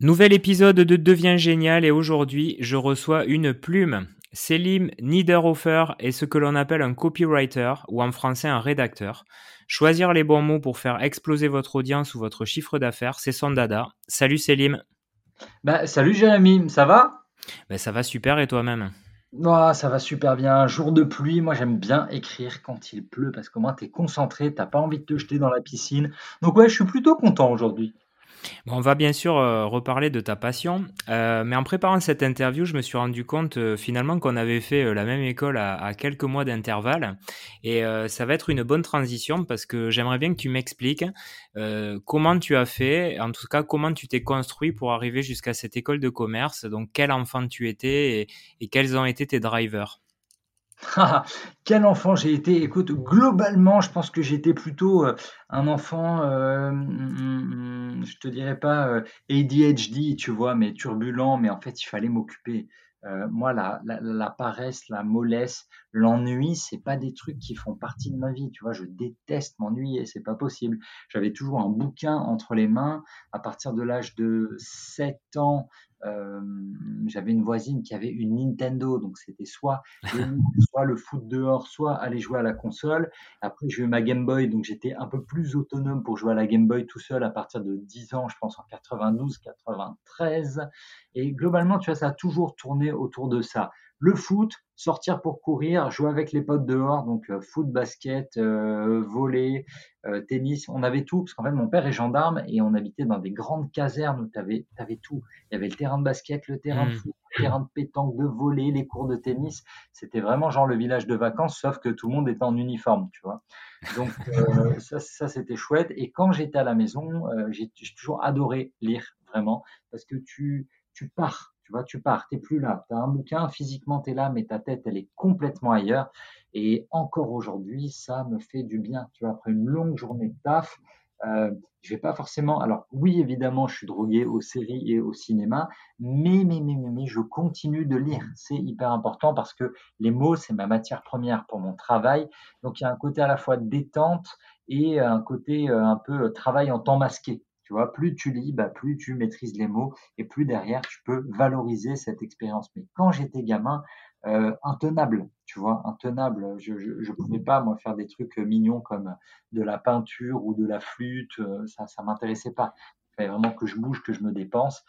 Nouvel épisode de Devient Génial et aujourd'hui je reçois une plume. Selim Niederhofer est ce que l'on appelle un copywriter ou en français un rédacteur. Choisir les bons mots pour faire exploser votre audience ou votre chiffre d'affaires, c'est son dada. Salut Selim. Bah, salut Jérémy, ça va? Ben, Ça va super et toi-même? Oh, Ça va super bien. Jour de pluie, moi j'aime bien écrire quand il pleut parce qu'au moins tu es concentré, t'as pas envie de te jeter dans la piscine. Donc ouais, je suis plutôt content aujourd'hui on va bien sûr euh, reparler de ta passion, euh, mais en préparant cette interview, je me suis rendu compte euh, finalement qu'on avait fait la même école à, quelques mois d'intervalle, et ça va être une bonne transition parce que j'aimerais bien que tu m'expliques comment tu as fait, en tout cas comment tu t'es construit pour arriver jusqu'à cette école de commerce, donc quel enfant tu étais et quels ont été tes drivers? Quel enfant j'ai été! Écoute, globalement, je pense que j'étais plutôt, euh, un enfant, euh, mmh, mmh, je te dirais pas, euh, ADHD, tu vois? Mais turbulent, mais en fait, il fallait m'occuper. moi, la la paresse, la mollesse, l'ennui, c'est pas des trucs qui font partie de ma vie, tu vois? Je déteste m'ennuyer, c'est pas possible. J'avais toujours un bouquin entre les mains. À partir de l'âge de 7 ans, j'avais une voisine qui avait une Nintendo, donc c'était soit soit le foot dehors, soit aller jouer à la console. Après, j'ai eu ma Game Boy, donc j'étais un peu plus autonome pour jouer à la Game Boy tout seul à partir de 10 ans, je pense en 92, 93. Et globalement, tu vois, ça a toujours tourné autour de ça le foot, sortir pour courir, jouer avec les potes dehors, donc euh, foot, basket, euh, volley, euh, tennis, on avait tout, parce qu'en fait mon père est gendarme et on habitait dans des grandes casernes où tu avais, tout. Il y avait le terrain de basket, le terrain de mmh. foot, le terrain de pétanque, de volley, les cours de tennis. C'était vraiment genre le village de vacances, sauf que tout le monde était en uniforme, tu vois. Donc ça, ça c'était chouette. Et quand j'étais à la maison, j'ai toujours adoré lire, vraiment, parce que tu, tu pars tu vois, tu pars, tu n'es plus là. Tu as un bouquin, physiquement, tu es là, mais ta tête, elle est complètement ailleurs. Et encore aujourd'hui, ça me fait du bien. Tu vois, après une longue journée de taf, euh, je vais pas forcément. Alors, oui, évidemment, je suis drogué aux séries et au cinéma, mais, mais, mais, mais, je continue de lire. C'est hyper important parce que les mots, c'est ma matière première pour mon travail. Donc, il y a un côté à la fois détente et un côté euh, un peu travail en temps masqué. Tu vois, plus tu lis, bah, plus tu maîtrises les mots et plus derrière tu peux valoriser cette expérience. Mais quand j'étais gamin, euh, intenable, tu vois, intenable. Je, ne pouvais pas moi faire des trucs mignons comme de la peinture ou de la flûte. Euh, ça, ça m'intéressait pas. Il fallait vraiment que je bouge, que je me dépense.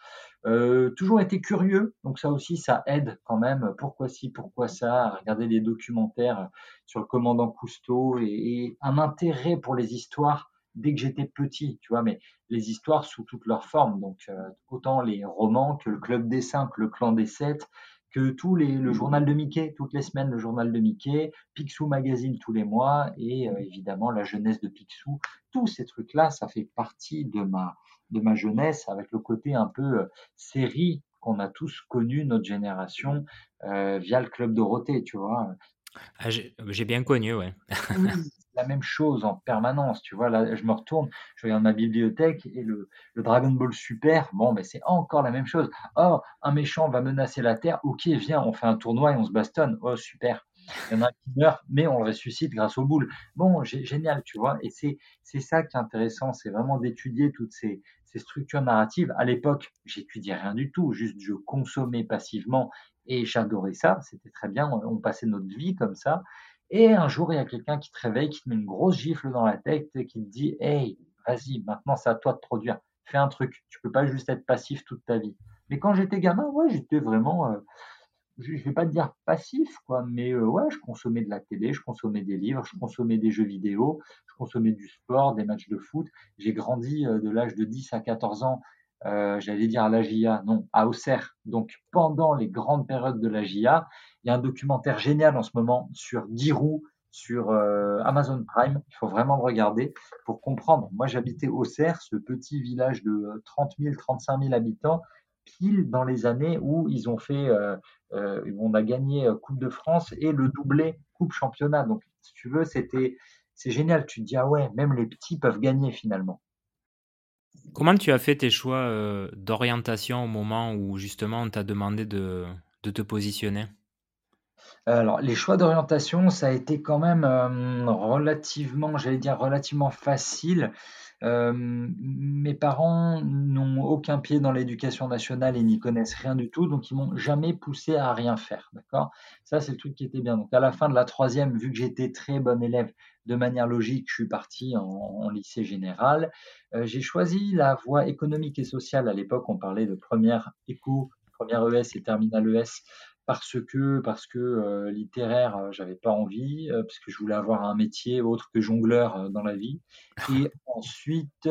Euh, toujours été curieux, donc ça aussi, ça aide quand même. Pourquoi ci, pourquoi ça? Regarder des documentaires sur le commandant Cousteau et un intérêt pour les histoires dès que j'étais petit, tu vois, mais les histoires sous toutes leurs formes, donc euh, autant les romans que le club des cinq, le clan des sept, que tous les, le journal de Mickey, toutes les semaines le journal de Mickey, Picsou Magazine tous les mois, et euh, évidemment la jeunesse de Picsou. Tous ces trucs-là, ça fait partie de ma, de ma jeunesse, avec le côté un peu euh, série qu'on a tous connu, notre génération, via le club Dorothée, tu vois. Ah, j'ai bien connu, ouais. la même chose en permanence, tu vois. Là, je me retourne, je regarde ma bibliothèque et le, Dragon Ball Super, bon, ben c'est encore la même chose. Oh, un méchant va menacer la Terre, ok, viens, on fait un tournoi et on se bastonne. Oh, super. Il y en a un qui meurt, mais on le ressuscite grâce aux boules. Bon, génial, tu vois. Et c'est ça qui est intéressant, c'est vraiment d'étudier toutes ces, ces structures narratives. À l'époque, j'étudiais rien du tout, juste je consommais passivement et j'adorais ça, c'était très bien, on, passait notre vie comme ça. Et un jour, il y a quelqu'un qui te réveille, qui te met une grosse gifle dans la tête et qui te dit Hey, vas-y, maintenant c'est à toi de produire, fais un truc, tu peux pas juste être passif toute ta vie. Mais quand j'étais gamin, ouais, j'étais vraiment, euh, je vais pas te dire passif, quoi, mais euh, ouais, je consommais de la télé, je consommais des livres, je consommais des jeux vidéo, je consommais du sport, des matchs de foot. J'ai grandi euh, de l'âge de 10 à 14 ans euh, j'allais dire à la GIA, non, à Auxerre. Donc pendant les grandes périodes de la GIA, il y a un documentaire génial en ce moment sur Dirou, sur euh, Amazon Prime. Il faut vraiment le regarder pour comprendre. Moi, j'habitais Auxerre, ce petit village de 30 000, 35 000 habitants, pile dans les années où ils ont fait, euh, on a gagné Coupe de France et le doublé Coupe Championnat. Donc, si tu veux, c'était, c'est génial. Tu te dis ah ouais, même les petits peuvent gagner finalement. Comment tu as fait tes choix euh, d'orientation au moment où justement on t'a demandé de, te positionner? Alors, les choix d'orientation, ça a été quand même euh, relativement, j'allais dire relativement facile. Euh, mes parents n'ont aucun pied dans l'éducation nationale et n'y connaissent rien du tout, donc ils m'ont jamais poussé à rien faire, d'accord? Ça, c'est le truc qui était bien. Donc, à la fin de la troisième, vu que j'étais très bon élève, de manière logique, je suis parti en, lycée général. Euh, j'ai choisi la voie économique et sociale. À l'époque, on parlait de première éco, première ES et terminale ES parce que parce que euh, littéraire, euh, j'avais pas envie, euh, parce que je voulais avoir un métier autre que jongleur dans la vie. Et ensuite,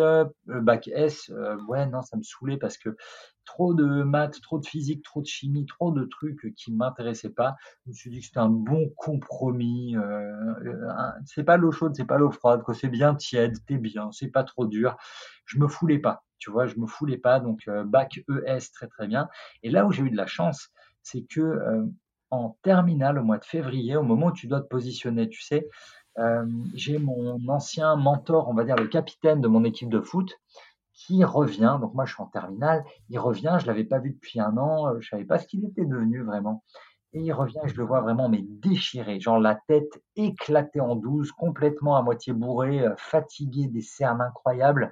bac S, ouais, non, ça me saoulait parce que trop de maths, trop de physique, trop de chimie, trop de trucs qui m'intéressaient pas. Je me suis dit que c'était un bon compromis. c'est pas l'eau chaude, c'est pas l'eau froide, que c'est bien tiède, t'es bien, c'est pas trop dur. Je me foulais pas, tu vois, je me foulais pas. Donc bac ES, très très bien. Et là où j'ai eu de la chance, c'est que euh, en terminale, au mois de février, au moment où tu dois te positionner, tu sais, euh, j'ai mon ancien mentor, on va dire le capitaine de mon équipe de foot, qui revient. Donc moi, je suis en terminale. Il revient. Je l'avais pas vu depuis un an. Euh, je savais pas ce qu'il était devenu vraiment. Et il revient. je le vois vraiment mais déchiré, genre la tête éclatée en douze, complètement à moitié bourré, fatigué, des cernes incroyables.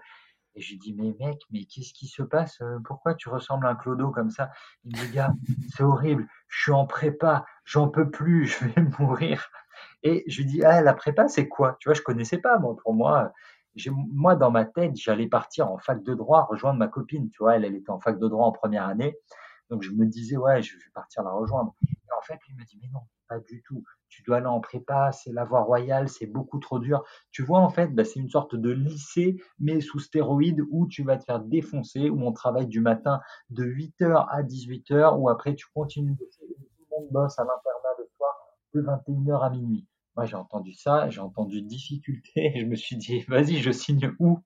Et je lui dis, mais mec, mais qu'est-ce qui se passe? Euh, Pourquoi tu ressembles à un clodo comme ça? Il me dit, gars, c'est horrible, je suis en prépa, j'en peux plus, je vais mourir. Et je lui dis, ah, la prépa, c'est quoi? Tu vois, je connaissais pas, moi. Pour moi, moi, dans ma tête, j'allais partir en fac de droit, rejoindre ma copine. Tu vois, elle était en fac de droit en première année. Donc, je me disais, ouais, je vais partir la rejoindre. En fait, lui me dit, mais non, pas du tout tu dois aller en prépa, c'est la voie royale, c'est beaucoup trop dur. Tu vois, en fait, bah, c'est une sorte de lycée, mais sous stéroïdes, où tu vas te faire défoncer, où on travaille du matin de 8h à 18h, où après tu continues de tout le monde bosse à l'internat le soir de 21h à minuit. Moi, j'ai entendu ça, j'ai entendu difficulté, je me suis dit, vas-y, je signe où?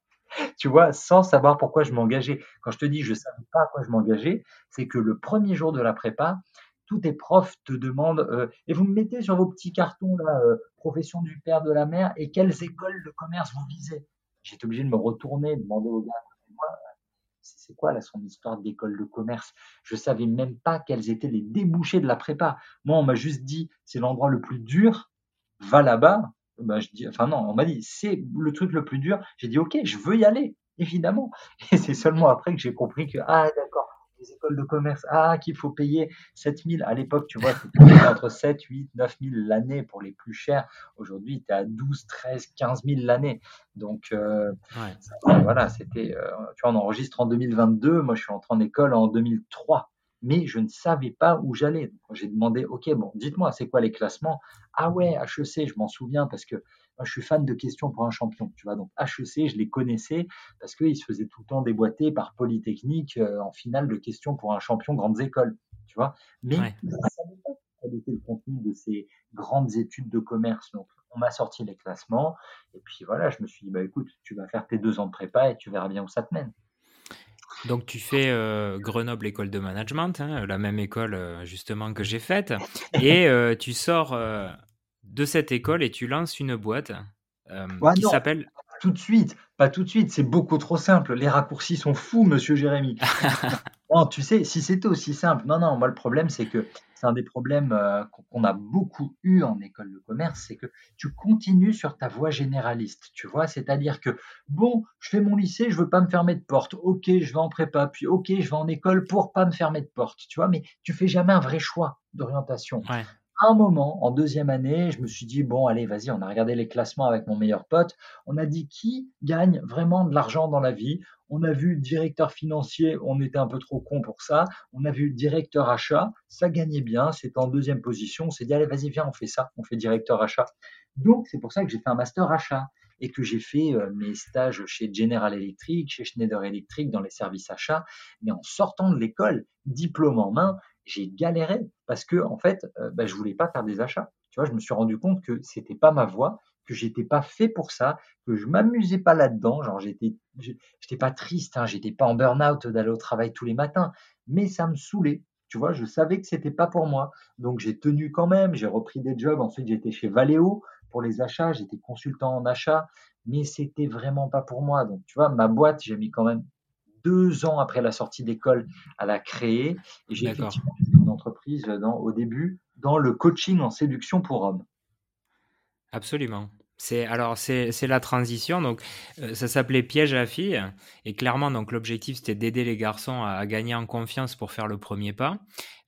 Tu vois, sans savoir pourquoi je m'engageais. Quand je te dis je ne savais pas à quoi je m'engageais, c'est que le premier jour de la prépa, tous tes profs te demandent euh, et vous me mettez sur vos petits cartons là, euh, profession du père de la mère et quelles écoles de commerce vous visez? J'étais obligé de me retourner, demander au gars moi, c'est quoi là son histoire d'école de commerce? Je savais même pas quels étaient les débouchés de la prépa. Moi, on m'a juste dit c'est l'endroit le plus dur, va là-bas. Ben, je dis, enfin non, on m'a dit c'est le truc le plus dur. J'ai dit ok, je veux y aller, évidemment. Et c'est seulement après que j'ai compris que ah d'accord, les écoles de commerce, ah, qu'il faut payer 7000. À l'époque, tu vois, c'était entre 7, 8, 9 000 l'année pour les plus chers. Aujourd'hui, tu es à 12, 13, 15 000 l'année. Donc, euh, voilà, c'était, euh, tu vois, on enregistre en 2022. Moi, je suis entré en école en 2003 mais je ne savais pas où j'allais. J'ai demandé, OK, bon, dites-moi, c'est quoi les classements? Ah ouais, HEC, je m'en souviens parce que moi, je suis fan de questions pour un champion. Tu vois, donc HEC, je les connaissais parce qu'ils se faisaient tout le temps déboîter par Polytechnique euh, en finale de questions pour un champion grandes écoles. Tu vois, mais je ne savais pas quel était le contenu de ces grandes études de commerce. Donc, on m'a sorti les classements et puis voilà, je me suis dit, bah écoute, tu vas faire tes deux ans de prépa et tu verras bien où ça te mène. Donc tu fais euh, Grenoble École de Management, hein, la même école euh, justement que j'ai faite, et tu sors de cette école et tu lances une boîte euh, qui s'appelle. Tout de suite, pas tout de suite, c'est beaucoup trop simple. Les raccourcis sont fous, monsieur Jérémy. non, tu sais, si c'était aussi simple, non, non, moi le problème c'est que c'est un des problèmes euh, qu'on a beaucoup eu en école de commerce, c'est que tu continues sur ta voie généraliste, tu vois, c'est-à-dire que bon, je fais mon lycée, je veux pas me fermer de porte, ok, je vais en prépa, puis ok, je vais en école pour pas me fermer de porte, tu vois, mais tu fais jamais un vrai choix d'orientation. Ouais un moment, en deuxième année, je me suis dit, bon, allez, vas-y, on a regardé les classements avec mon meilleur pote. On a dit qui gagne vraiment de l'argent dans la vie? On a vu directeur financier, on était un peu trop con pour ça. On a vu directeur achat, ça gagnait bien, c'était en deuxième position. On s'est dit, allez, vas-y, viens, on fait ça, on fait directeur achat. Donc, c'est pour ça que j'ai fait un master achat et que j'ai fait euh, mes stages chez General Electric, chez Schneider Electric dans les services achats. Mais en sortant de l'école, diplôme en main, j'ai galéré parce que en fait, euh, bah, je voulais pas faire des achats. Tu vois, je me suis rendu compte que c'était pas ma voie, que j'étais pas fait pour ça, que je m'amusais pas là-dedans. Genre, j'étais, j'étais pas triste, hein, j'étais pas en burn-out d'aller au travail tous les matins, mais ça me saoulait. Tu vois, je savais que c'était pas pour moi. Donc, j'ai tenu quand même, j'ai repris des jobs. Ensuite, j'étais chez Valeo pour les achats, j'étais consultant en achat, mais c'était vraiment pas pour moi. Donc, tu vois, ma boîte, j'ai mis quand même deux ans après la sortie d'école à la créer. Et j'ai effectivement une entreprise dans, au début dans le coaching en séduction pour hommes. Absolument. C'est alors c'est la transition donc euh, ça s'appelait piège à filles et clairement donc l'objectif c'était d'aider les garçons à, gagner en confiance pour faire le premier pas.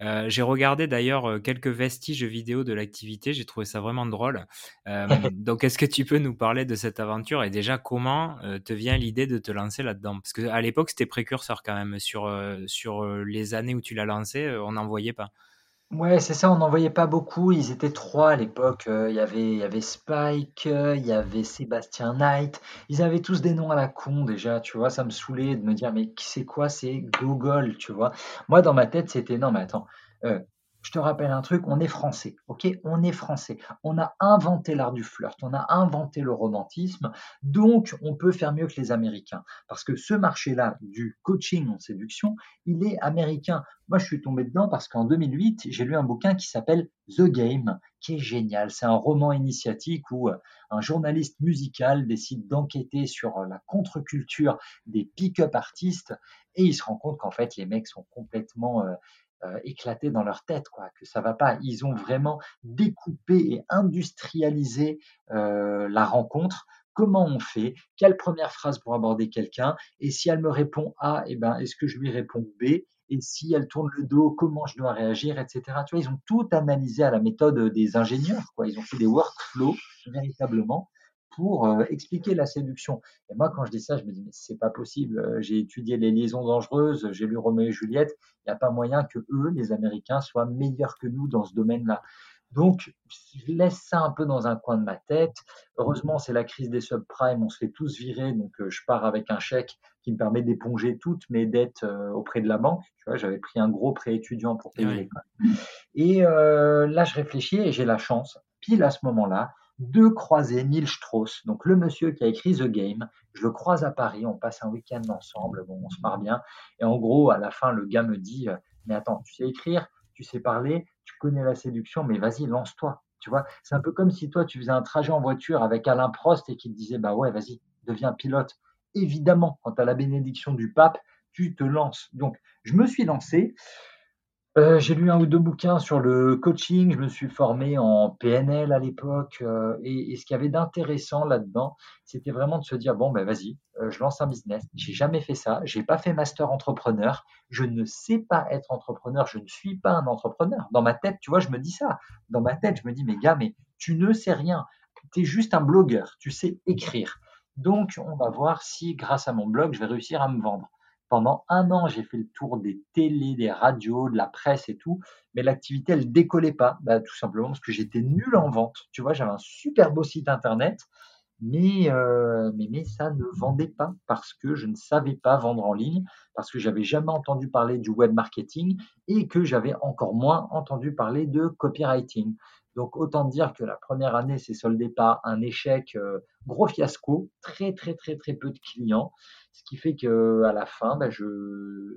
Euh, j'ai regardé d'ailleurs euh, quelques vestiges vidéo de l'activité, j'ai trouvé ça vraiment drôle. donc est-ce que tu peux nous parler de cette aventure et déjà comment te vient l'idée de te lancer là-dedans? Parce que à l'époque c'était précurseur quand même sur sur les années où tu l'as lancé, on n'en voyait pas. Ouais, c'est ça, on n'en voyait pas beaucoup. Ils étaient trois à l'époque. Euh, il y avait, y avait Spike, euh, il y avait Sébastien Knight. Ils avaient tous des noms à la con déjà, tu vois. Ça me saoulait de me dire, mais qui c'est quoi? C'est Google, tu vois. Moi, dans ma tête, c'était non, mais attends. Euh, je te rappelle un truc, on est français, ok? On est français. On a inventé l'art du flirt, on a inventé le romantisme, donc on peut faire mieux que les Américains. Parce que ce marché-là du coaching en séduction, il est américain. Moi, je suis tombé dedans parce qu'en 2008, j'ai lu un bouquin qui s'appelle The Game, qui est génial. C'est un roman initiatique où euh, un journaliste musical décide d'enquêter sur euh, la contre-culture des pick-up artistes et il se rend compte qu'en fait, les mecs sont complètement euh, euh, éclaté dans leur tête, quoi, que ça va pas. Ils ont vraiment découpé et industrialisé euh, la rencontre. Comment on fait? Quelle première phrase pour aborder quelqu'un? Et si elle me répond A, eh ben, est-ce que je lui réponds B? Et si elle tourne le dos, comment je dois réagir, etc. Tu vois, ils ont tout analysé à la méthode des ingénieurs, quoi. Ils ont fait des workflows véritablement pour euh, expliquer la séduction. Et moi, quand je dis ça, je me dis, mais c'est pas possible. Euh, j'ai étudié les liaisons dangereuses, j'ai lu Roméo et Juliette. Il n'y a pas moyen que eux, les Américains, soient meilleurs que nous dans ce domaine-là. Donc, je laisse ça un peu dans un coin de ma tête. Heureusement, c'est la crise des subprimes, on se fait tous virer, donc euh, je pars avec un chèque qui me permet d'éponger toutes mes dettes auprès de la banque. Tu vois, j'avais pris un gros prêt étudiant pour payer l'école. Et là, je réfléchis et j'ai la chance, pile à ce moment-là, de croiser Neil Strauss, donc le monsieur qui a écrit The Game. Je le croise à Paris, on passe un week-end ensemble, bon, on se marre bien. Et en gros, à la fin, le gars me dit euh, Mais attends, tu sais écrire, tu sais parler, tu connais la séduction, mais vas-y, lance-toi. Tu vois, c'est un peu comme si toi, tu faisais un trajet en voiture avec Alain Prost et qu'il te disait Bah ouais, vas-y, deviens pilote. Évidemment, quand tu la bénédiction du pape, tu te lances. Donc, je me suis lancé. Euh, j'ai lu un ou deux bouquins sur le coaching, je me suis formé en PNL à l'époque, euh, et, ce qu'il y avait d'intéressant là-dedans, c'était vraiment de se dire bon ben vas-y, euh, je lance un business. J'ai jamais fait ça, j'ai pas fait master entrepreneur, je ne sais pas être entrepreneur, je ne suis pas un entrepreneur. Dans ma tête, tu vois, je me dis ça. Dans ma tête, je me dis mais gars, mais tu ne sais rien, tu es juste un blogueur, tu sais écrire. Donc on va voir si grâce à mon blog, je vais réussir à me vendre. Pendant un an, j'ai fait le tour des télés, des radios, de la presse et tout, mais l'activité, elle décollait pas, bah, tout simplement parce que j'étais nul en vente. Tu vois, j'avais un super beau site internet, mais, euh, mais, mais ça ne vendait pas parce que je ne savais pas vendre en ligne, parce que j'avais jamais entendu parler du web marketing et que j'avais encore moins entendu parler de copywriting. Donc autant dire que la première année s'est soldée par un échec, euh, gros fiasco, très très très très peu de clients, ce qui fait que à la fin, ben, je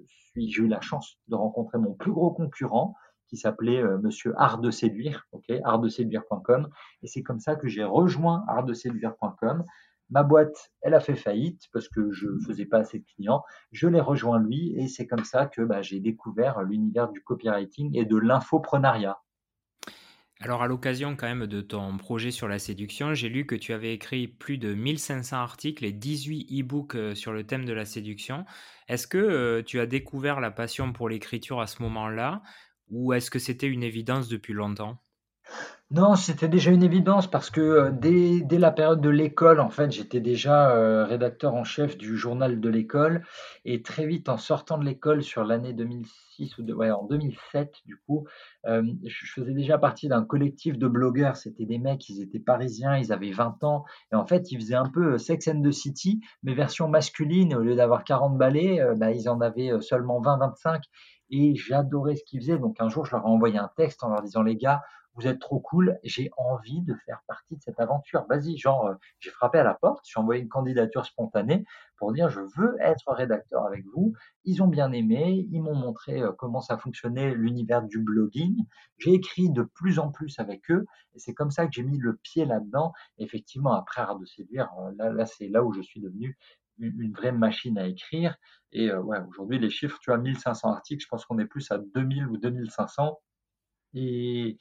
suis, j'ai eu la chance de rencontrer mon plus gros concurrent qui s'appelait euh, Monsieur Art de séduire, ok, artdeséduire.com, et c'est comme ça que j'ai rejoint artdeséduire.com. Ma boîte, elle a fait faillite parce que je faisais pas assez de clients. Je l'ai rejoint lui et c'est comme ça que bah, j'ai découvert l'univers du copywriting et de l'infoprenariat. Alors à l'occasion quand même de ton projet sur la séduction, j'ai lu que tu avais écrit plus de 1500 articles et 18 e-books euh, sur le thème de la séduction. Est-ce que euh, tu as découvert la passion pour l'écriture à ce moment-là ou est-ce que c'était une évidence depuis longtemps? Non, c'était déjà une évidence parce que euh, dès, dès la période de l'école, en fait, j'étais déjà euh, rédacteur en chef du journal de l'école. Et très vite, en sortant de l'école sur l'année 2006 ou en 2007, du coup, euh, je faisais déjà partie d'un collectif de blogueurs. C'était des mecs, ils étaient parisiens, ils avaient 20 ans. Et en fait, ils faisaient un peu Sex and the City, mais version masculine. Au lieu d'avoir 40 balais, bah, ils en avaient seulement 20-25. Et j'adorais ce qu'ils faisaient. Donc un jour, je leur ai envoyé un texte en leur disant, les gars, vous êtes trop cool, j'ai envie de faire partie de cette aventure. Vas-y, genre, euh, j'ai frappé à la porte, j'ai envoyé une candidature spontanée pour dire je veux être rédacteur avec vous. Ils ont bien aimé, ils m'ont montré euh, comment ça fonctionnait l'univers du blogging. J'ai écrit de plus en plus avec eux et c'est comme ça que j'ai mis le pied là-dedans. Effectivement, après Art de séduire, euh, là, là c'est là où je suis devenu une, vraie machine à écrire. Et ouais, aujourd'hui, les chiffres, tu as 1500 articles, je pense qu'on est plus à 2000 ou 2500 Et,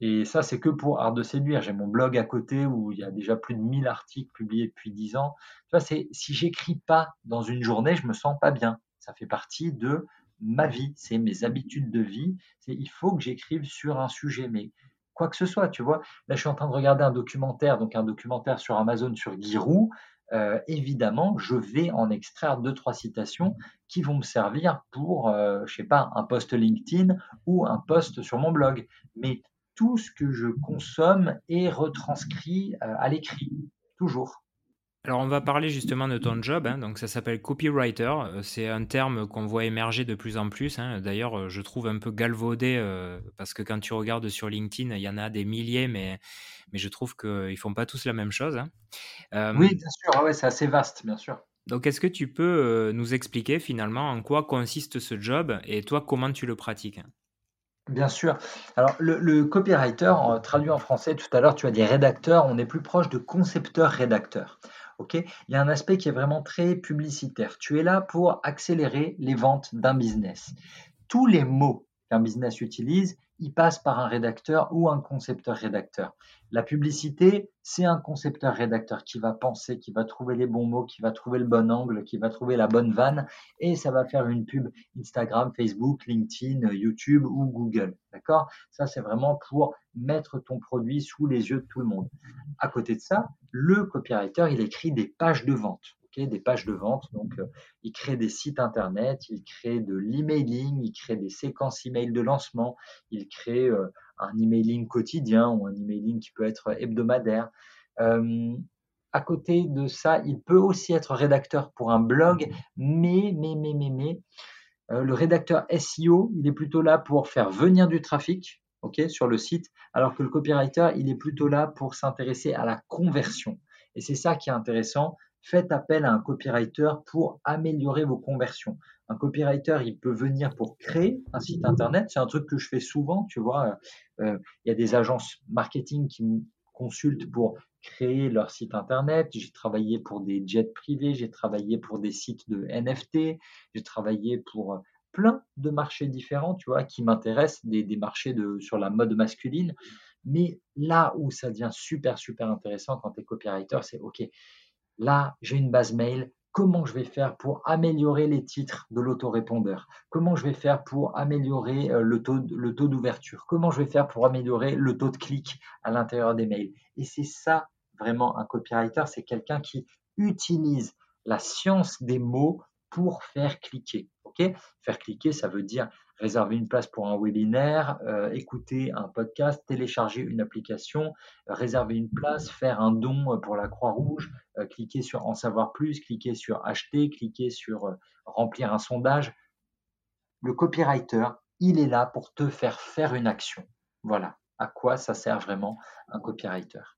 et ça, c'est que pour Art de séduire. J'ai mon blog à côté où il y a déjà plus de 1000 articles publiés depuis 10 ans. Tu vois, c'est si j'écris pas dans une journée, je me sens pas bien. Ça fait partie de ma vie, c'est mes habitudes de vie. Il faut que j'écrive sur un sujet, mais quoi que ce soit, tu vois. Là, je suis en train de regarder un documentaire, donc un documentaire sur Amazon sur Giroud. Euh, évidemment, je vais en extraire deux trois citations qui vont me servir pour, euh, je sais pas, un post LinkedIn ou un post sur mon blog. Mais tout ce que je consomme est retranscrit euh, à l'écrit, toujours. Alors on va parler justement de ton job, hein. donc ça s'appelle copywriter, euh, c'est un terme qu'on voit émerger de plus en plus, hein. d'ailleurs euh, je trouve un peu galvaudé parce que quand tu regardes sur LinkedIn, il y en a des milliers, mais, mais je trouve qu'ils ne font pas tous la même chose. Hein. oui, bien sûr, ah ouais, c'est assez vaste, bien sûr. Donc est-ce que tu peux nous expliquer finalement en quoi consiste ce job et toi comment tu le pratiques? Bien sûr. Alors, le, copywriter, traduit en français, tout à l'heure, tu as dit rédacteur, on est plus proche de concepteur-rédacteur. Il y a un aspect qui est vraiment très publicitaire. Tu es là pour accélérer les ventes d'un business. Tous les mots qu'un business utilise, il passe par un rédacteur ou un concepteur-rédacteur. La publicité, c'est un concepteur-rédacteur qui va penser, qui va trouver les bons mots, qui va trouver le bon angle, qui va trouver la bonne vanne, et ça va faire une pub Instagram, Facebook, LinkedIn, YouTube ou Google. D'accord? Ça, c'est vraiment pour mettre ton produit sous les yeux de tout le monde. À côté de ça, le copywriter, il écrit des pages de vente des pages de vente. Donc, euh, il crée des sites internet, il crée de l'emailing, il crée des séquences email de lancement, il crée euh, un emailing quotidien ou un emailing qui peut être hebdomadaire. Euh, à côté de ça, il peut aussi être rédacteur pour un blog, mais, mais, mais, mais, mais, le rédacteur SEO, il est plutôt là pour faire venir du trafic, ok, sur le site, alors que le copywriter, il est plutôt là pour s'intéresser à la conversion. Et c'est ça qui est intéressant, faites appel à un copywriter pour améliorer vos conversions. Un copywriter, il peut venir pour créer un site internet. C'est un truc que je fais souvent, tu vois. Euh, il y a des agences marketing qui me consultent pour créer leur site internet. J'ai travaillé pour des jets privés, j'ai travaillé pour des sites de NFT, j'ai travaillé pour plein de marchés différents, tu vois, qui m'intéressent, des, des, marchés de, sur la mode masculine. Mais là où ça devient super, super intéressant quand tu es copywriter, c'est OK, Là, j'ai une base mail. Comment je vais faire pour améliorer les titres de l'autorépondeur? Comment je vais faire pour améliorer euh, le taux, d'ouverture? Comment je vais faire pour améliorer le taux de clic à l'intérieur des mails? Et c'est ça vraiment un copywriter, c'est quelqu'un qui utilise la science des mots pour faire cliquer. Ok? Faire cliquer, ça veut dire réserver une place pour un webinaire, euh, écouter un podcast, télécharger une application, réserver une place, faire un don pour la Croix-Rouge, euh, cliquer sur en savoir plus, cliquer sur acheter, cliquer sur euh, remplir un sondage. Le copywriter, il est là pour te faire faire une action. Voilà à quoi ça sert vraiment un copywriter?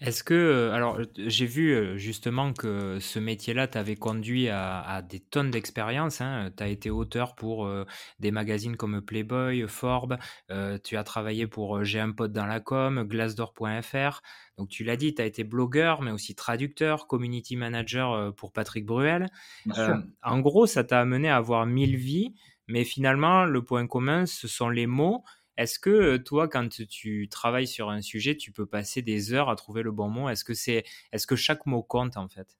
Est-ce que, euh, alors j'ai vu euh, justement que ce métier-là t'avait conduit à, des tonnes d'expérience. Hein. Tu as été auteur pour euh, des magazines comme Playboy, Forbes, tu as travaillé pour J'ai un pote dans la com, Glassdoor.fr. Donc tu l'as dit, tu as été blogueur, mais aussi traducteur, community manager pour Patrick Bruel. en gros, ça t'a amené à avoir mille vies, mais finalement, le point commun, ce sont les mots. Est-ce que toi, quand tu travailles sur un sujet, tu peux passer des heures à trouver le bon mot? Est-ce que c'est, est-ce que chaque mot compte en fait?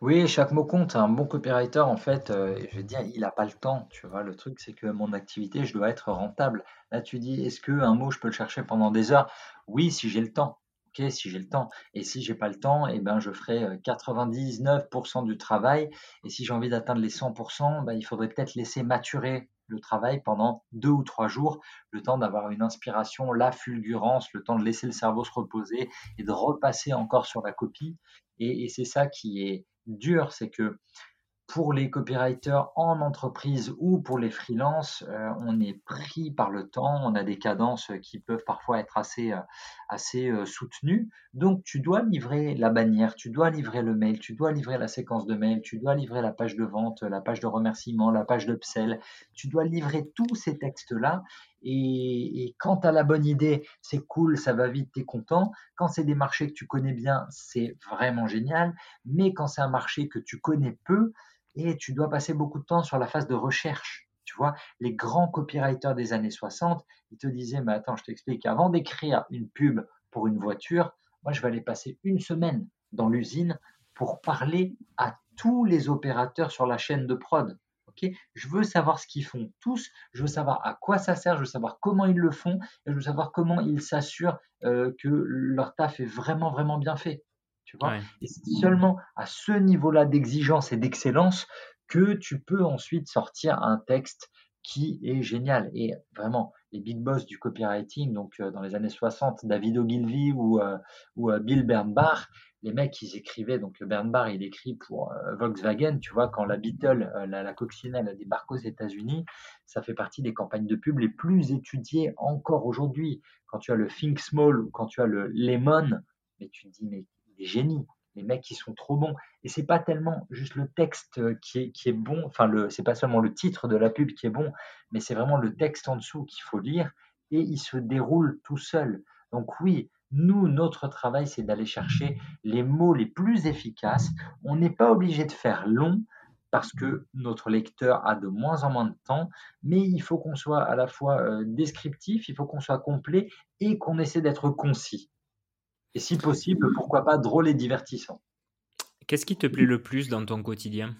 Oui, chaque mot compte. Un bon copywriter, en fait, je veux dire, il n'a pas le temps. Tu vois, le truc, c'est que mon activité, je dois être rentable. Là, tu dis, est-ce qu'un mot, je peux le chercher pendant des heures? Oui, si j'ai le temps. Ok, si j'ai le temps. Et si j'ai pas le temps, eh ben, je ferai 99% du travail. Et si j'ai envie d'atteindre les 100%, ben, il faudrait peut-être laisser maturer le travail pendant deux ou trois jours, le temps d'avoir une inspiration, la fulgurance, le temps de laisser le cerveau se reposer et de repasser encore sur la copie. Et, et c'est ça qui est dur, c'est que pour les copywriters en entreprise ou pour les freelances, euh, on est pris par le temps, on a des cadences qui peuvent parfois être assez, euh, assez euh, soutenues. Donc, tu dois livrer la bannière, tu dois livrer le mail, tu dois livrer la séquence de mail, tu dois livrer la page de vente, la page de remerciement, la page d'upsell. Tu dois livrer tous ces textes-là. Et, et, quand tu as la bonne idée, c'est cool, ça va vite, tu es content. Quand c'est des marchés que tu connais bien, c'est vraiment génial. Mais quand c'est un marché que tu connais peu, et tu dois passer beaucoup de temps sur la phase de recherche. Tu vois, les grands copywriters des années 60, ils te disaient, mais attends, je t'explique, avant d'écrire une pub pour une voiture, moi, je vais aller passer une semaine dans l'usine pour parler à tous les opérateurs sur la chaîne de prod. Je veux savoir ce qu'ils font tous, je veux savoir à quoi ça sert, je veux savoir comment ils le font, et je veux savoir comment ils s'assurent euh, que leur taf est vraiment, vraiment bien fait. Tu vois Et c'est seulement à ce niveau-là d'exigence et d'excellence que tu peux ensuite sortir un texte qui est génial. Et vraiment, les big boss du copywriting, donc euh, dans les années 60, David Ogilvy ou, euh, ou euh, Bill Bernbach, les mecs, ils écrivaient, donc Bernbach, il écrit pour Volkswagen, tu vois, quand la Beetle, la, la, coccinelle débarque aux États-Unis, ça fait partie des campagnes de pub les plus étudiées encore aujourd'hui. Quand tu as le Think Small ou quand tu as le Lemon, mais tu te dis, mais des génies les mecs qui sont trop bons. Et c'est pas tellement juste le texte qui est, qui est bon, enfin, le, c'est pas seulement le titre de la pub qui est bon, mais c'est vraiment le texte en dessous qu'il faut lire et il se déroule tout seul. Donc oui, nous, notre travail, c'est d'aller chercher les mots les plus efficaces. On n'est pas obligé de faire long parce que notre lecteur a de moins en moins de temps, mais il faut qu'on soit à la fois euh, descriptif, il faut qu'on soit complet et qu'on essaie d'être concis. Et si possible, pourquoi pas drôle et divertissant. Qu'est-ce qui te plaît le plus dans ton quotidien?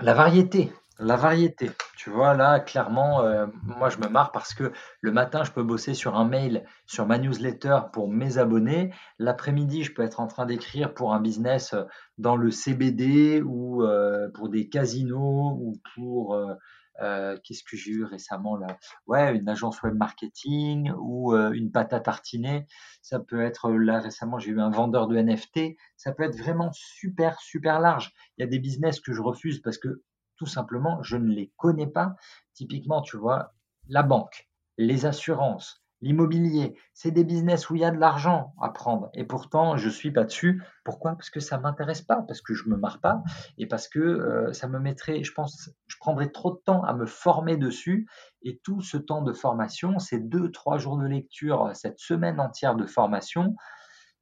La variété. La variété. Tu vois, là, clairement, euh, moi, je me marre parce que le matin, je peux bosser sur un mail, sur ma newsletter pour mes abonnés. L'après-midi, je peux être en train d'écrire pour un business dans le CBD ou euh, pour des casinos ou pour euh, euh, qu'est-ce que j'ai eu récemment là? Ouais, une agence web marketing ou euh, une pâte à tartiner. Ça peut être là récemment, j'ai eu un vendeur de NFT. Ça peut être vraiment super super large. Il y a des business que je refuse parce que tout simplement je ne les connais pas. Typiquement, tu vois, la banque, les assurances, L'immobilier, c'est des business où il y a de l'argent à prendre. Et pourtant, je suis pas dessus. Pourquoi? Parce que ça m'intéresse pas, parce que je me marre pas, et parce que euh, ça me mettrait, je pense, je prendrais trop de temps à me former dessus. Et tout ce temps de formation, ces deux, trois jours de lecture, cette semaine entière de formation,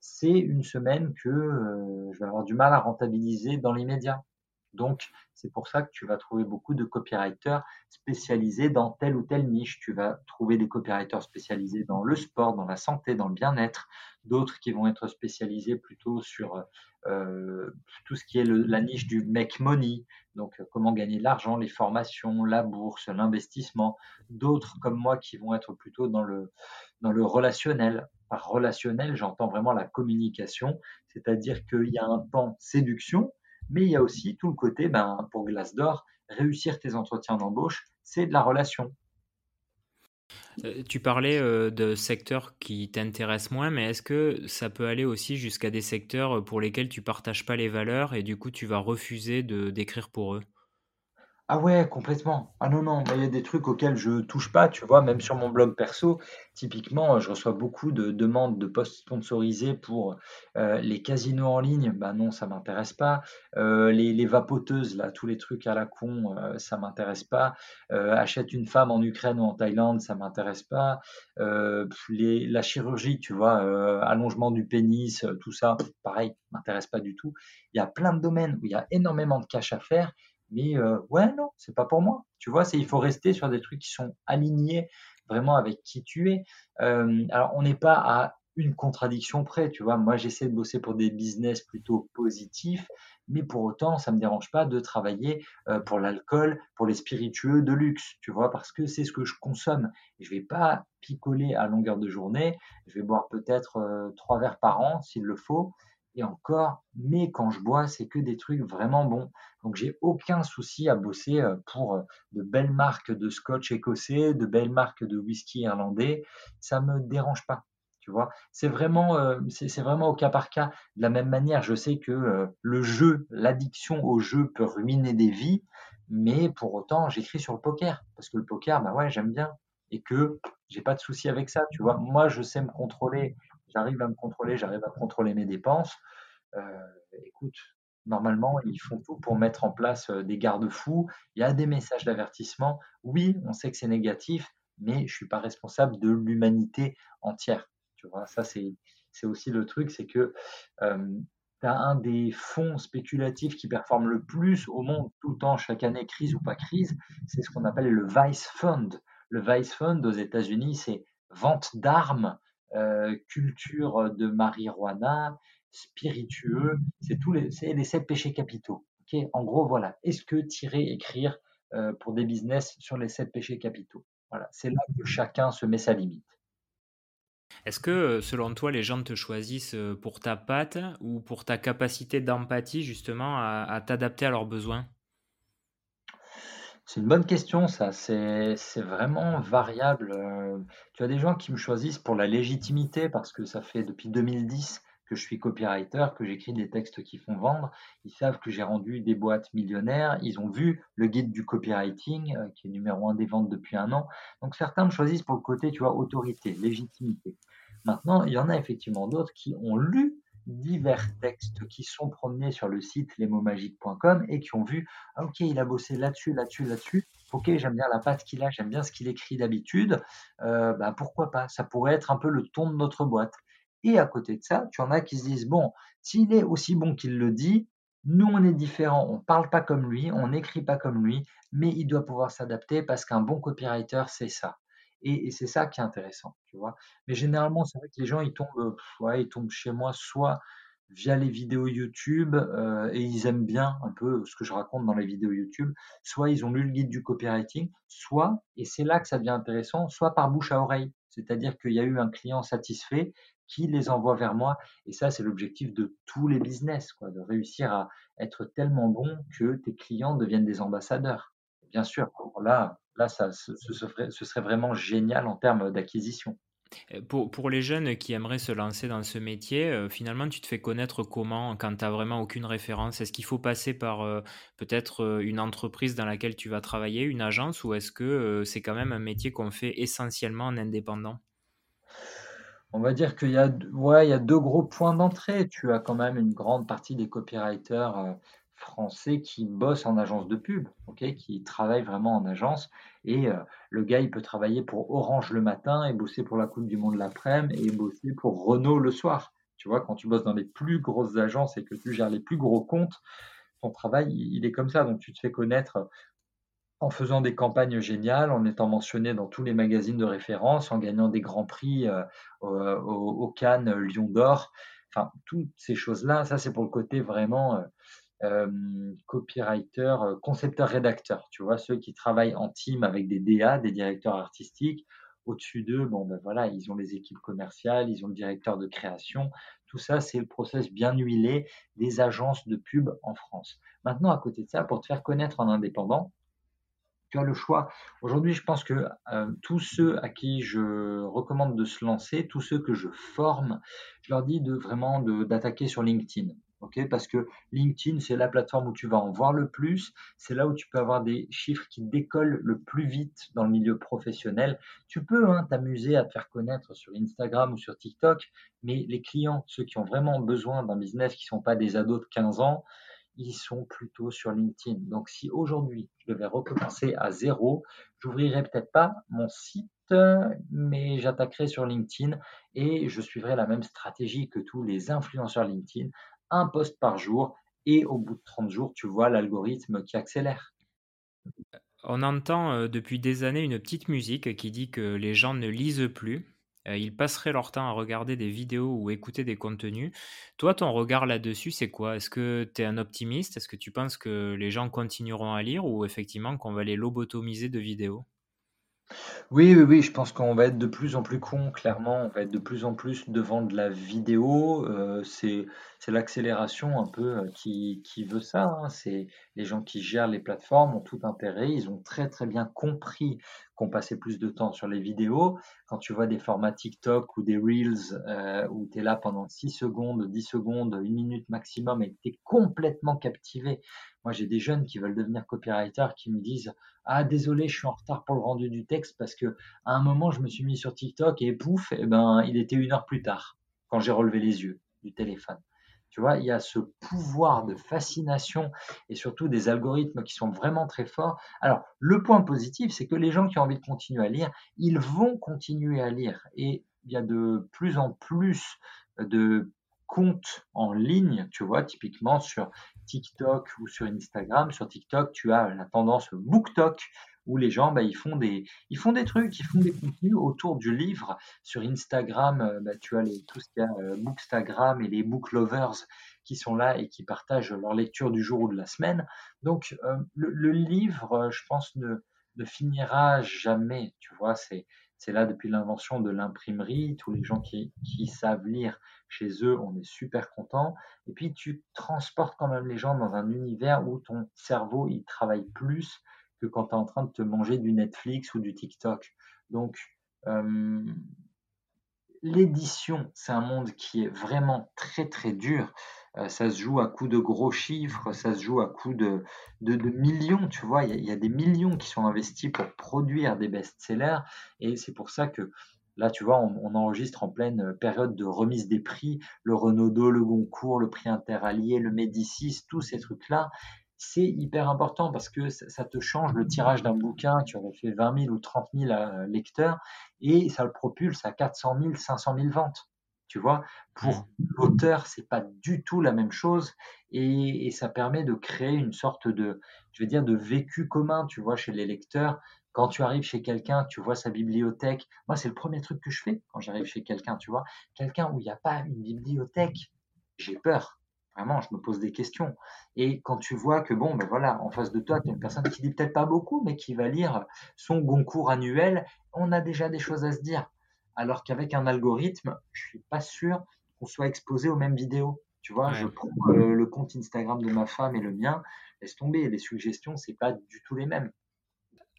c'est une semaine que euh, je vais avoir du mal à rentabiliser dans l'immédiat. Donc, c'est pour ça que tu vas trouver beaucoup de copywriters spécialisés dans telle ou telle niche. Tu vas trouver des copywriters spécialisés dans le sport, dans la santé, dans le bien-être, d'autres qui vont être spécialisés plutôt sur euh, tout ce qui est la niche du make money, donc euh, comment gagner de l'argent, les formations, la bourse, l'investissement. D'autres comme moi qui vont être plutôt dans le, dans le relationnel. Par relationnel, j'entends vraiment la communication, c'est-à-dire qu'il y a un pan séduction, mais il y a aussi tout le côté, ben, pour Glassdoor, réussir tes entretiens d'embauche, c'est de la relation. Euh, tu parlais euh, de secteurs qui t'intéressent moins, mais est-ce que ça peut aller aussi jusqu'à des secteurs pour lesquels tu partages pas les valeurs et du coup tu vas refuser de d'écrire pour eux? Ah ouais, complètement. Ah non, non, il y a des trucs auxquels je touche pas, tu vois, même sur mon blog perso, typiquement, je reçois beaucoup de demandes de posts sponsorisés pour euh, les casinos en ligne. Bah non, ça m'intéresse pas. Euh, les, vapoteuses, là, tous les trucs à la con, euh, ça m'intéresse pas. achète une femme en Ukraine ou en Thaïlande, ça m'intéresse pas. les, la chirurgie, tu vois, allongement du pénis, tout ça, pareil, m'intéresse pas du tout. Il y a plein de domaines où il y a énormément de cash à faire mais euh, ouais, non, c'est pas pour moi. Tu vois, c'est il faut rester sur des trucs qui sont alignés vraiment avec qui tu es. Euh, alors, on n'est pas à une contradiction près, tu vois. Moi, j'essaie de bosser pour des business plutôt positifs, mais pour autant, ça me dérange pas de travailler euh, pour l'alcool, pour les spiritueux de luxe, tu vois, parce que c'est ce que je consomme. Je vais pas picoler à longueur de journée. Je vais boire peut-être trois verres par an s'il le faut et encore, mais quand je bois, c'est que des trucs vraiment bons. Donc j'ai aucun souci à bosser euh, pour euh, de belles marques de scotch écossais, de belles marques de whisky irlandais. Ça me dérange pas. Tu vois, c'est vraiment, euh, c'est vraiment au cas par cas. De la même manière, je sais que le jeu, l'addiction au jeu peut ruiner des vies, mais pour autant, j'écris sur le poker parce que le poker, bah ouais, j'aime bien et que j'ai pas de souci avec ça. Tu vois, moi, je sais me contrôler j'arrive à me contrôler, j'arrive à contrôler mes dépenses. Euh, écoute, normalement, ils font tout pour mettre en place euh, des garde-fous. Il y a des messages d'avertissement. Oui, on sait que c'est négatif, mais je suis pas responsable de l'humanité entière. Tu vois, ça c'est c'est aussi le truc, c'est que euh, tu as un des fonds spéculatifs qui performe le plus au monde tout le temps, chaque année, crise ou pas crise, c'est ce qu'on appelle le Vice Fund. Le Vice Fund aux États-Unis, c'est vente d'armes, culture de marijuana, spiritueux, c'est tous les, les sept péchés capitaux. en gros, voilà. Est-ce que tirer, écrire euh, pour des business sur les sept péchés capitaux? C'est là que chacun se met sa limite. Est-ce que, selon toi, les gens te choisissent pour ta patte ou pour ta capacité d'empathie, justement, à, t'adapter à leurs besoins? C'est une bonne question, ça. C'est vraiment variable. Tu as des gens qui me choisissent pour la légitimité, parce que ça fait depuis 2010 que je suis copywriter, que j'écris des textes qui font vendre. Ils savent que j'ai rendu des boîtes millionnaires. Ils ont vu le guide du copywriting, qui est numéro un des ventes depuis un an. Donc certains me choisissent pour le côté, tu vois, autorité, légitimité. Maintenant, il y en a effectivement d'autres qui ont lu divers textes qui sont promenés sur le site lesmotsmagiques.com et qui ont vu ah, ok il a bossé là-dessus là-dessus là-dessus. Ok j'aime bien la patte qu'il a j'aime bien ce qu'il écrit d'habitude. Euh, bah, pourquoi pas? Ça pourrait être un peu le ton de notre boîte. Et à côté de ça tu en as qui se disent bon s'il est aussi bon qu'il le dit nous on est différents. On parle pas comme lui on n'écrit pas comme lui mais il doit pouvoir s'adapter parce qu'un bon copywriter c'est ça et, c'est ça qui est intéressant, tu vois. Mais généralement, c'est vrai que les gens, ils tombent, ouais, ils tombent chez moi soit via les vidéos YouTube euh, et ils aiment bien un peu ce que je raconte dans les vidéos YouTube, soit ils ont lu le guide du copywriting, soit, et c'est là que ça devient intéressant, soit par bouche à oreille. C'est-à-dire qu'il y a eu un client satisfait qui les envoie vers moi. Et ça, c'est l'objectif de tous les business, quoi, de réussir à être tellement bon que tes clients deviennent des ambassadeurs. Bien sûr, là, là ça, ce, serait, vraiment génial en termes d'acquisition. Pour, pour, les jeunes qui aimeraient se lancer dans ce métier, euh, finalement, tu te fais connaître comment quand tu n'as vraiment aucune référence? Est-ce qu'il faut passer par euh, peut-être euh, une entreprise dans laquelle tu vas travailler, une agence, ou est-ce que c'est quand même un métier qu'on fait essentiellement en indépendant? On va dire qu'il y, a, ouais, il y a deux gros points d'entrée. Tu as quand même une grande partie des copywriters français qui bossent en agence de pub, qui travaillent vraiment en agence. Et euh, le gars, il peut travailler pour Orange le matin et bosser pour la Coupe du Monde l'après-midi et bosser pour Renault le soir. Tu vois, quand tu bosses dans les plus grosses agences et que tu gères les plus gros comptes, ton travail, il est comme ça. Donc, tu te fais connaître en faisant des campagnes géniales, en étant mentionné dans tous les magazines de référence, en gagnant des grands prix euh, au, Cannes, Lyon d'Or. Enfin, toutes ces choses-là, ça, c'est pour le côté vraiment. Euh, copywriter, euh, concepteur, rédacteur, tu vois, ceux qui travaillent en team avec des DA, des directeurs artistiques. Au-dessus d'eux, bon, ben voilà, ils ont les équipes commerciales, ils ont le directeur de création. Tout ça, c'est le process bien huilé des agences de pub en France. Maintenant, à côté de ça, pour te faire connaître en indépendant, tu as le choix. Aujourd'hui, je pense que euh, tous ceux à qui je recommande de se lancer, tous ceux que je forme, je leur dis de vraiment d'attaquer sur LinkedIn parce que LinkedIn, c'est la plateforme où tu vas en voir le plus, c'est là où tu peux avoir des chiffres qui décollent le plus vite dans le milieu professionnel. Tu peux hein, t'amuser à te faire connaître sur Instagram ou sur TikTok, mais les clients, ceux qui ont vraiment besoin d'un business qui ne sont pas des ados de 15 ans, ils sont plutôt sur LinkedIn. Donc si aujourd'hui je devais recommencer à zéro, j'ouvrirais peut-être pas mon site, mais j'attaquerai sur LinkedIn et je suivrai la même stratégie que tous les influenceurs LinkedIn, un post par jour et au bout de 30 jours, tu vois l'algorithme qui accélère. On entend euh, depuis des années une petite musique qui dit que les gens ne lisent plus. Euh, ils passeraient leur temps à regarder des vidéos ou écouter des contenus. Toi, ton regard là-dessus, c'est quoi? Est-ce que tu es un optimiste? Est-ce que tu penses que les gens continueront à lire ou effectivement qu'on va les lobotomiser de vidéos? Oui, oui, oui, je pense qu'on va être de plus en plus con, clairement, on va être de plus en plus devant de la vidéo. Euh, c'est c'est l'accélération un peu euh, qui, qui veut ça. hein. C'est les gens qui gèrent les plateformes ont tout intérêt. Ils ont très très bien compris qu'on passait plus de temps sur les vidéos. Quand tu vois des formats TikTok ou des Reels euh, où tu es là pendant 6 secondes, 10 secondes, une minute maximum et tu es complètement captivé. Moi, j'ai des jeunes qui veulent devenir copywriters qui me disent ah désolé, je suis en retard pour le rendu du texte parce que à un moment je me suis mis sur TikTok et pouf, eh ben il était une heure plus tard quand j'ai relevé les yeux du téléphone. Tu vois, il y a ce pouvoir de fascination et surtout des algorithmes qui sont vraiment très forts. Alors, le point positif, c'est que les gens qui ont envie de continuer à lire, ils vont continuer à lire. Et il y a de plus en plus de comptes en ligne, tu vois, typiquement sur TikTok ou sur Instagram. Sur TikTok, tu as la tendance BookTok, où les gens, bah, ils, font des, ils font des trucs, ils font des contenus autour du livre. Sur Instagram, euh, bah, tu as les, tout ce qu'il y a euh, Bookstagram et les Book Lovers qui sont là et qui partagent leur lecture du jour ou de la semaine. Donc, euh, le, livre, je pense, ne, finira jamais, tu vois, c'est c'est là depuis l'invention de l'imprimerie. Tous les gens qui, qui, savent lire chez eux, on est super content. Et puis, tu transportes quand même les gens dans un univers où ton cerveau, il travaille plus que quand tu es en train de te manger du Netflix ou du TikTok. Donc, euh, l'édition, c'est un monde qui est vraiment très très dur. Euh, ça se joue à coup de gros chiffres, ça se joue à coup de, de, millions, tu vois. Il y, a, des millions qui sont investis pour produire des best-sellers. Et c'est pour ça que là, tu vois, on, enregistre en pleine période de remise des prix. Le Renaudot, le Goncourt, le prix Interallié, le Médicis, tous ces trucs-là c'est hyper important parce que ça, te change le tirage d'un bouquin. Tu aurais fait 20 000 ou 30 000 euh, lecteurs et ça le propulse à 400 000, 500 000 ventes. Tu vois, pour l'auteur, c'est pas du tout la même chose et, ça permet de créer une sorte de, je vais dire, de vécu commun, tu vois, chez les lecteurs. Quand tu arrives chez quelqu'un, tu vois sa bibliothèque. Moi, c'est le premier truc que je fais quand j'arrive chez quelqu'un, tu vois. Quelqu'un où il n'y a pas une bibliothèque, j'ai peur. Vraiment, je me pose des questions. Et quand tu vois que, bon, ben voilà, en face de toi, tu as une personne qui dit peut-être pas beaucoup, mais qui va lire son Goncourt annuel, on a déjà des choses à se dire. Alors qu'avec un algorithme, je suis pas sûr qu'on soit exposé aux mêmes vidéos. Tu vois, je prends le, compte Instagram de ma femme et le mien, laisse tomber, les suggestions, c'est pas du tout les mêmes.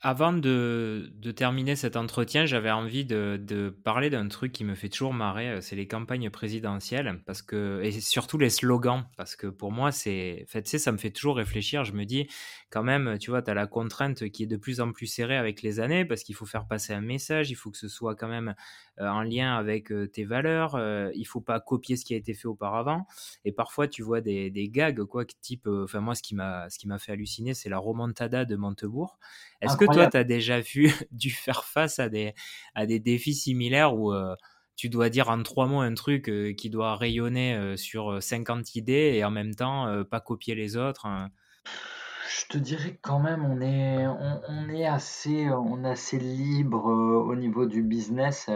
Avant de, terminer cet entretien, j'avais envie de, parler d'un truc qui me fait toujours marrer, euh, c'est les campagnes présidentielles, parce que, et surtout les slogans, parce que pour moi, c'est, fait, tu ça me fait toujours réfléchir. Je me dis, quand même, tu vois, tu as la contrainte qui est de plus en plus serrée avec les années, parce qu'il faut faire passer un message, il faut que ce soit quand même euh, en lien avec euh, tes valeurs, il faut pas copier ce qui a été fait auparavant. Et parfois, tu vois des, des gags, quoi, type, enfin, moi, ce qui m'a, ce qui m'a fait halluciner, c'est la remontada de Montebourg. Est-ce que toi, tu as déjà vu, dû faire face à des, à des défis similaires où euh, tu dois dire en trois mots un truc euh, qui doit rayonner euh, sur 50 idées et en même temps pas copier les autres hein? Je te dirais que quand même, on est, on, est, assez, on est assez libre au niveau du business.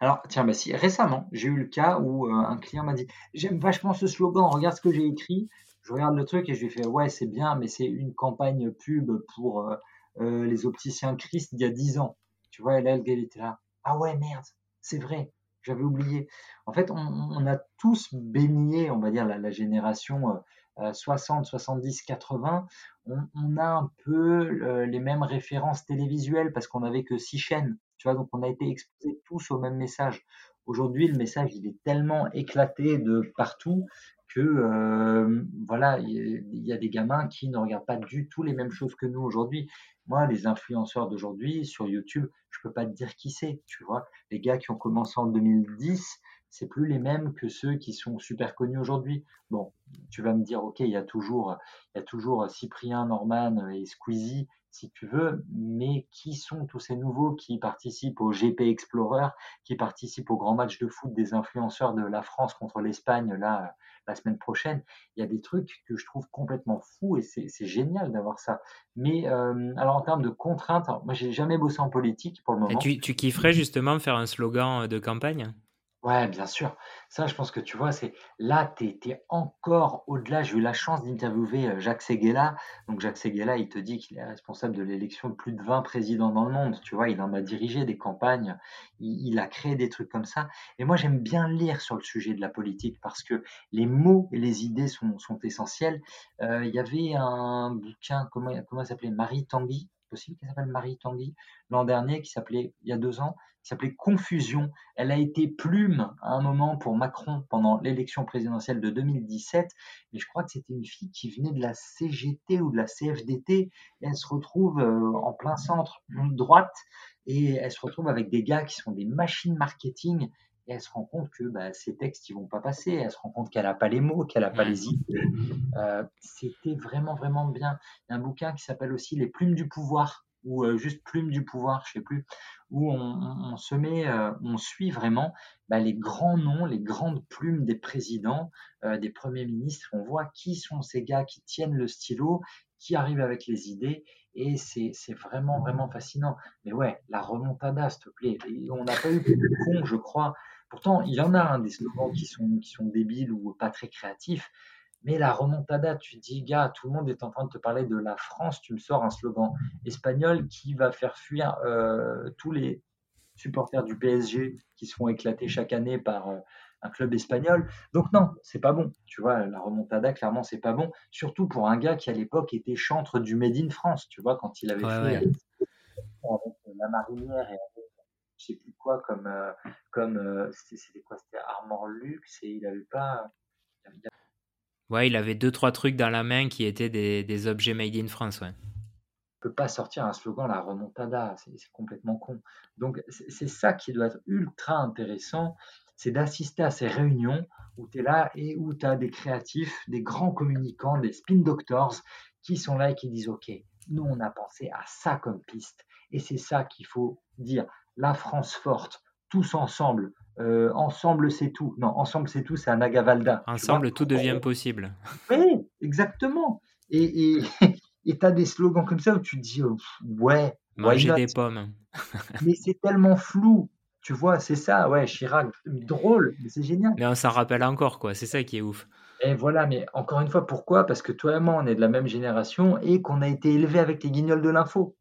Alors, tiens, bah si, récemment, j'ai eu le cas où un client m'a dit J'aime vachement ce slogan, regarde ce que j'ai écrit. Je regarde le truc et je lui fais Ouais, c'est bien, mais c'est une campagne pub pour euh, les opticiens Christ il y a 10 ans. Tu vois, elle, elle était là. Ah ouais, merde, c'est vrai, j'avais oublié. En fait, on, a tous baigné, on va dire, la, génération 60, 70, 80. On, a un peu les mêmes références télévisuelles parce qu'on n'avait que six chaînes. Tu vois, donc on a été exposés tous au même message. Aujourd'hui, le message, il est tellement éclaté de partout que euh, voilà, il y, a des gamins qui ne regardent pas du tout les mêmes choses que nous aujourd'hui. Moi, les influenceurs d'aujourd'hui sur YouTube, je peux pas te dire qui c'est, tu vois. Les gars qui ont commencé en 2010, c'est plus les mêmes que ceux qui sont super connus aujourd'hui. Bon, tu vas me dire, ok, il y a toujours, il y a toujours Cyprien, Norman et Squeezie, si tu veux, mais qui sont tous ces nouveaux qui participent au GP Explorer, qui participent au grand match de foot des influenceurs de la France contre l'Espagne là la semaine prochaine. Il y a des trucs que je trouve complètement fous et c'est génial d'avoir ça. Mais euh, alors en termes de contraintes, moi j'ai jamais bossé en politique pour le moment. Et tu, tu kifferais justement faire un slogan de campagne? Ouais, bien sûr. Ça, je pense que tu vois, c'est là, tu es, encore au-delà. J'ai eu la chance d'interviewer euh, Jacques Seguela. Donc, Jacques Seguela, il te dit qu'il est responsable de l'élection de plus de 20 présidents dans le monde. Tu vois, il en a dirigé des campagnes, il, a créé des trucs comme ça. Et moi, j'aime bien lire sur le sujet de la politique parce que les mots et les idées sont, essentiels. Euh, il y avait un bouquin, comment, comment s'appelait? Marie Tanguy, possible qu'elle s'appelle Marie Tanguy, l'an dernier, qui s'appelait, il y a deux ans, qui s'appelait Confusion. Elle a été plume à un moment pour Macron pendant l'élection présidentielle de 2017, mais je crois que c'était une fille qui venait de la CGT ou de la CFDT, et elle se retrouve euh, en plein centre, droite, et elle se retrouve avec des gars qui sont des machines marketing, et elle se rend compte que bah, ces textes, ils vont pas passer. Elle se rend compte qu'elle n'a pas les mots, qu'elle n'a pas les idées. Euh, c'était vraiment, vraiment bien. Il y a un bouquin qui s'appelle aussi Les plumes du pouvoir ou euh, juste Plume du pouvoir, je sais plus, où on, se met, euh, on suit vraiment bah, les grands noms, les grandes plumes des présidents, des premiers ministres. On voit qui sont ces gars qui tiennent le stylo, qui arrivent avec les idées, et c'est vraiment, vraiment fascinant. Mais ouais, la remontada, s'il te plaît. on n'a pas eu de con, je crois. Pourtant, il y en a hein, des slogans qui sont, qui sont débiles ou pas très créatifs. Mais la remontada, tu dis, gars, tout le monde est en train de te parler de la France, tu me sors un slogan espagnol qui va faire fuir euh, tous les supporters du PSG qui se font éclater chaque année par euh, un club espagnol. Donc non, c'est pas bon. Tu vois, la remontada, clairement, c'est pas bon. Surtout pour un gars qui à l'époque était chantre du Made in France. Tu vois, quand il avait fait avec la marinière et avec je sais plus quoi comme euh, comme c'était quoi? C'était Armor Luxe et il avait pas Ouais, il avait deux, trois trucs dans la main qui étaient des, objets made in France, ouais. peut pas sortir un slogan, la remontada, c'est complètement con. Donc, c'est ça qui doit être ultra intéressant, c'est d'assister à ces réunions où tu es là et où tu as des créatifs, des grands communicants, des spin doctors qui sont là et qui disent, OK, nous, on a pensé à ça comme piste. Et c'est ça qu'il faut dire. La France forte, tous ensemble, euh, ensemble c'est tout. Non, ensemble c'est tout, c'est un Agavalda. Ensemble tout devient possible. Oui, exactement. Et tu as des slogans comme ça où tu te dis, oh, ouais. Manger des pommes. mais c'est tellement flou. Tu vois, c'est ça, ouais, Chirac, drôle, mais c'est génial. Mais on s'en rappelle encore, quoi, c'est ça qui est ouf. Et voilà, mais encore une fois, pourquoi? Parce que toi et moi, on est de la même génération et qu'on a été élevés avec les guignols de l'info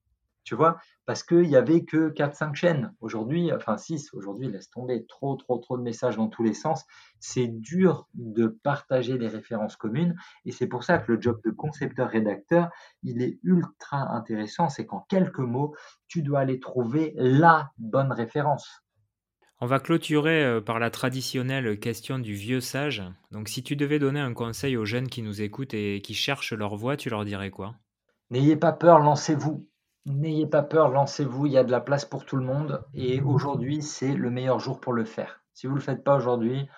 tu vois, parce qu'il n'y avait que 4-5 chaînes. Aujourd'hui, enfin 6, aujourd'hui, laisse tomber, trop, trop, trop de messages dans tous les sens. C'est dur de partager des références communes, et c'est pour ça que le job de concepteur-rédacteur, il est ultra intéressant, c'est qu'en quelques mots, tu dois aller trouver la bonne référence. On va clôturer euh, par la traditionnelle question du vieux sage. Donc si tu devais donner un conseil aux jeunes qui nous écoutent et qui cherchent leur voix, tu leur dirais quoi? N'ayez pas peur, lancez-vous. N'ayez pas peur, lancez-vous, il y a de la place pour tout le monde et aujourd'hui, c'est le meilleur jour pour le faire. Si vous ne le faites pas aujourd'hui,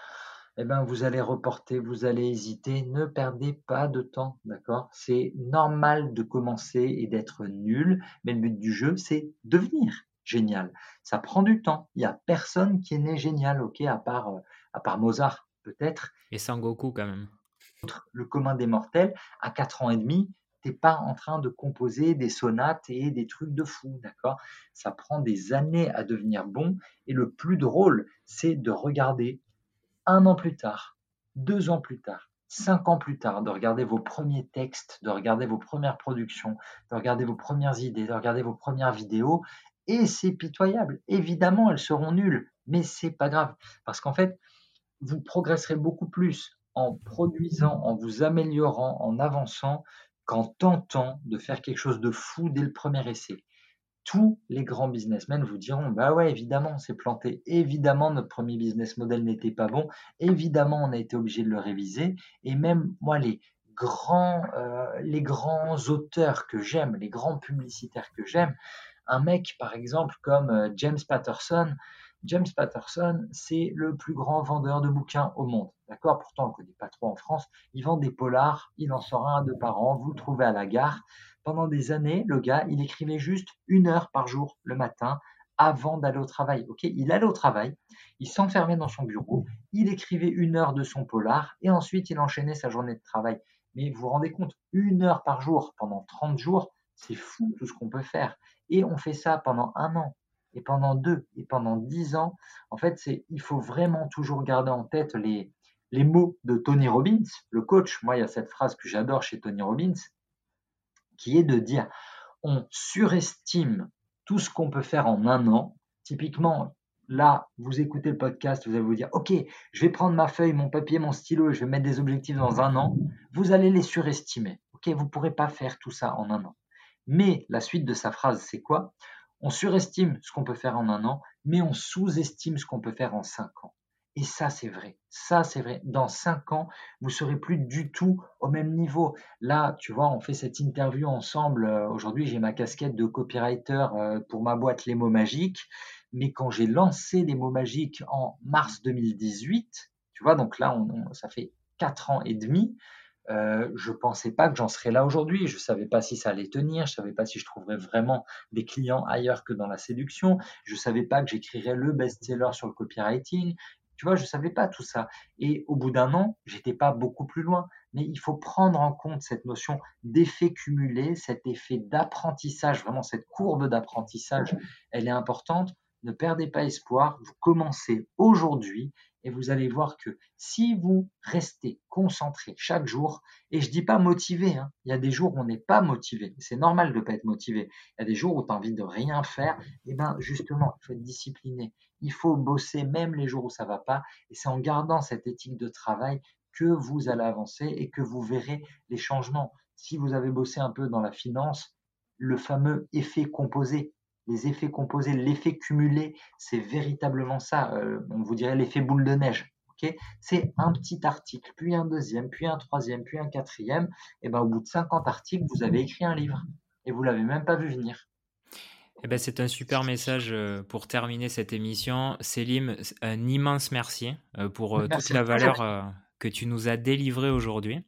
eh ben, vous allez reporter, vous allez hésiter. Ne perdez pas de temps, d'accord? C'est normal de commencer et d'être nul, mais le but du jeu, c'est devenir génial. Ça prend du temps. Il n'y a personne qui est né génial, ok, à part, euh, à part Mozart, peut-être. Et Sangoku, quand même. Le commun des mortels, à 4 ans et demi, t'es pas en train de composer des sonates et des trucs de fou, d'accord? Ça prend des années à devenir bon. Et le plus drôle, c'est de regarder un an plus tard, deux ans plus tard, cinq ans plus tard, de regarder vos premiers textes, de regarder vos premières productions, de regarder vos premières idées, de regarder vos premières vidéos. Et c'est pitoyable. Évidemment, elles seront nulles, mais c'est pas grave. Parce qu'en fait, vous progresserez beaucoup plus en produisant, en vous améliorant, en avançant, qu'en tentant de faire quelque chose de fou dès le premier essai. Tous les grands businessmen vous diront Bah ouais, évidemment, on s'est planté. Évidemment, notre premier business model n'était pas bon. Évidemment, on a été obligé de le réviser. Et même moi, les grands, euh, les grands auteurs que j'aime, les grands publicitaires que j'aime, un mec, par exemple, comme euh, James Patterson, James Patterson, c'est le plus grand vendeur de bouquins au monde. D'accord? Pourtant, on ne connaît pas trop en France. Il vend des polars, il en sort un, deux par an, vous le trouvez à la gare. Pendant des années, le gars, il écrivait juste une heure par jour le matin avant d'aller au travail. Ok? Il allait au travail, il s'enfermait dans son bureau, il écrivait une heure de son polar et ensuite il enchaînait sa journée de travail. Mais vous vous rendez compte, une heure par jour pendant 30 jours, c'est fou tout ce qu'on peut faire. Et on fait ça pendant un an, et pendant deux et pendant dix ans, en fait, c'est il faut vraiment toujours garder en tête les, les mots de Tony Robbins, le coach. Moi, il y a cette phrase que j'adore chez Tony Robbins, qui est de dire on surestime tout ce qu'on peut faire en un an. Typiquement, là, vous écoutez le podcast, vous allez vous dire, OK, je vais prendre ma feuille, mon papier, mon stylo et je vais mettre des objectifs dans un an. Vous allez les surestimer. OK, vous ne pourrez pas faire tout ça en un an. Mais la suite de sa phrase, c'est quoi? On surestime ce qu'on peut faire en un an, mais on sous-estime ce qu'on peut faire en cinq ans. Et ça, c'est vrai. Ça, c'est vrai. Dans cinq ans, vous serez plus du tout au même niveau. Là, tu vois, on fait cette interview ensemble. Euh, aujourd'hui, j'ai ma casquette de copywriter euh, pour ma boîte Les mots magiques. Mais quand j'ai lancé les mots magiques en mars 2018, tu vois, donc là, ça fait quatre ans et demi, Euh, je pensais pas que j'en serais là aujourd'hui. Je savais pas si ça allait tenir. Je savais pas si je trouverais vraiment des clients ailleurs que dans la séduction. Je savais pas que j'écrirais le best-seller sur le copywriting. Tu vois, je savais pas tout ça. Et au bout d'un an, j'étais pas beaucoup plus loin. Mais il faut prendre en compte cette notion d'effet cumulé, cet effet d'apprentissage, vraiment cette courbe d'apprentissage, elle est importante. Ne perdez pas espoir. Vous commencez aujourd'hui et vous allez voir que si vous restez concentré chaque jour, et je dis pas motivé, hein, il y a des jours où on n'est pas motivé, c'est normal de ne pas être motivé, il y a des jours où tu as envie de rien faire, et ben justement, il faut être discipliné, il faut bosser même les jours où ça va pas, et c'est en gardant cette éthique de travail que vous allez avancer et que vous verrez les changements. Si vous avez bossé un peu dans la finance, le fameux effet composé, les effets composés, l'effet cumulé, c'est véritablement ça. Euh, on vous dirait l'effet boule de neige. c'est un petit article, puis un deuxième, puis un troisième, puis un quatrième. Et ben, au bout de 50 articles, vous avez écrit un livre et vous l'avez même pas vu venir. Eh ben, c'est un super message euh, pour terminer cette émission. Célim, un immense merci euh, pour toute la valeur que tu nous as délivrée aujourd'hui.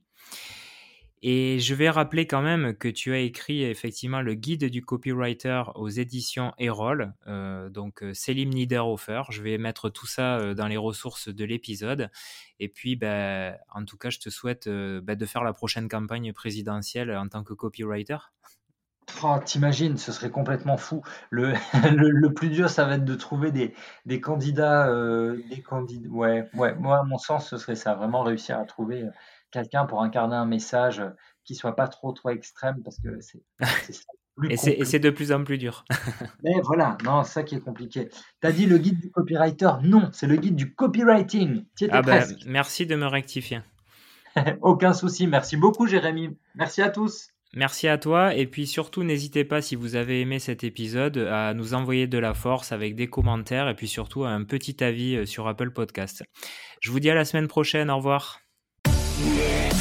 Et je vais rappeler quand même que tu as écrit effectivement le guide du copywriter aux éditions Erol, euh, donc euh, Selim Niederhofer. Je vais mettre tout ça euh, dans les ressources de l'épisode. Et puis, ben, en tout cas, je te souhaite ben, de faire la prochaine campagne présidentielle en tant que copywriter. Oh, T'imagines, ce serait complètement fou. Le, plus dur, ça va être de trouver des, candidats, des. Ouais, ouais, moi, à mon sens, ce serait ça, vraiment réussir à trouver quelqu'un pour incarner un message euh, qui soit pas trop trop extrême parce que c'est et c'est de plus en plus dur. Mais voilà, non, ça qui est compliqué. Tu as dit le guide du copywriter? Non, c'est le guide du copywriting. Ah ben, merci de me rectifier. Aucun souci. Merci beaucoup, Jérémy. Merci à tous. Merci à toi et puis surtout n'hésitez pas si vous avez aimé cet épisode à nous envoyer de la force avec des commentaires et puis surtout un petit avis euh, sur Apple Podcast. Je vous dis à la semaine prochaine, au revoir. Yeah.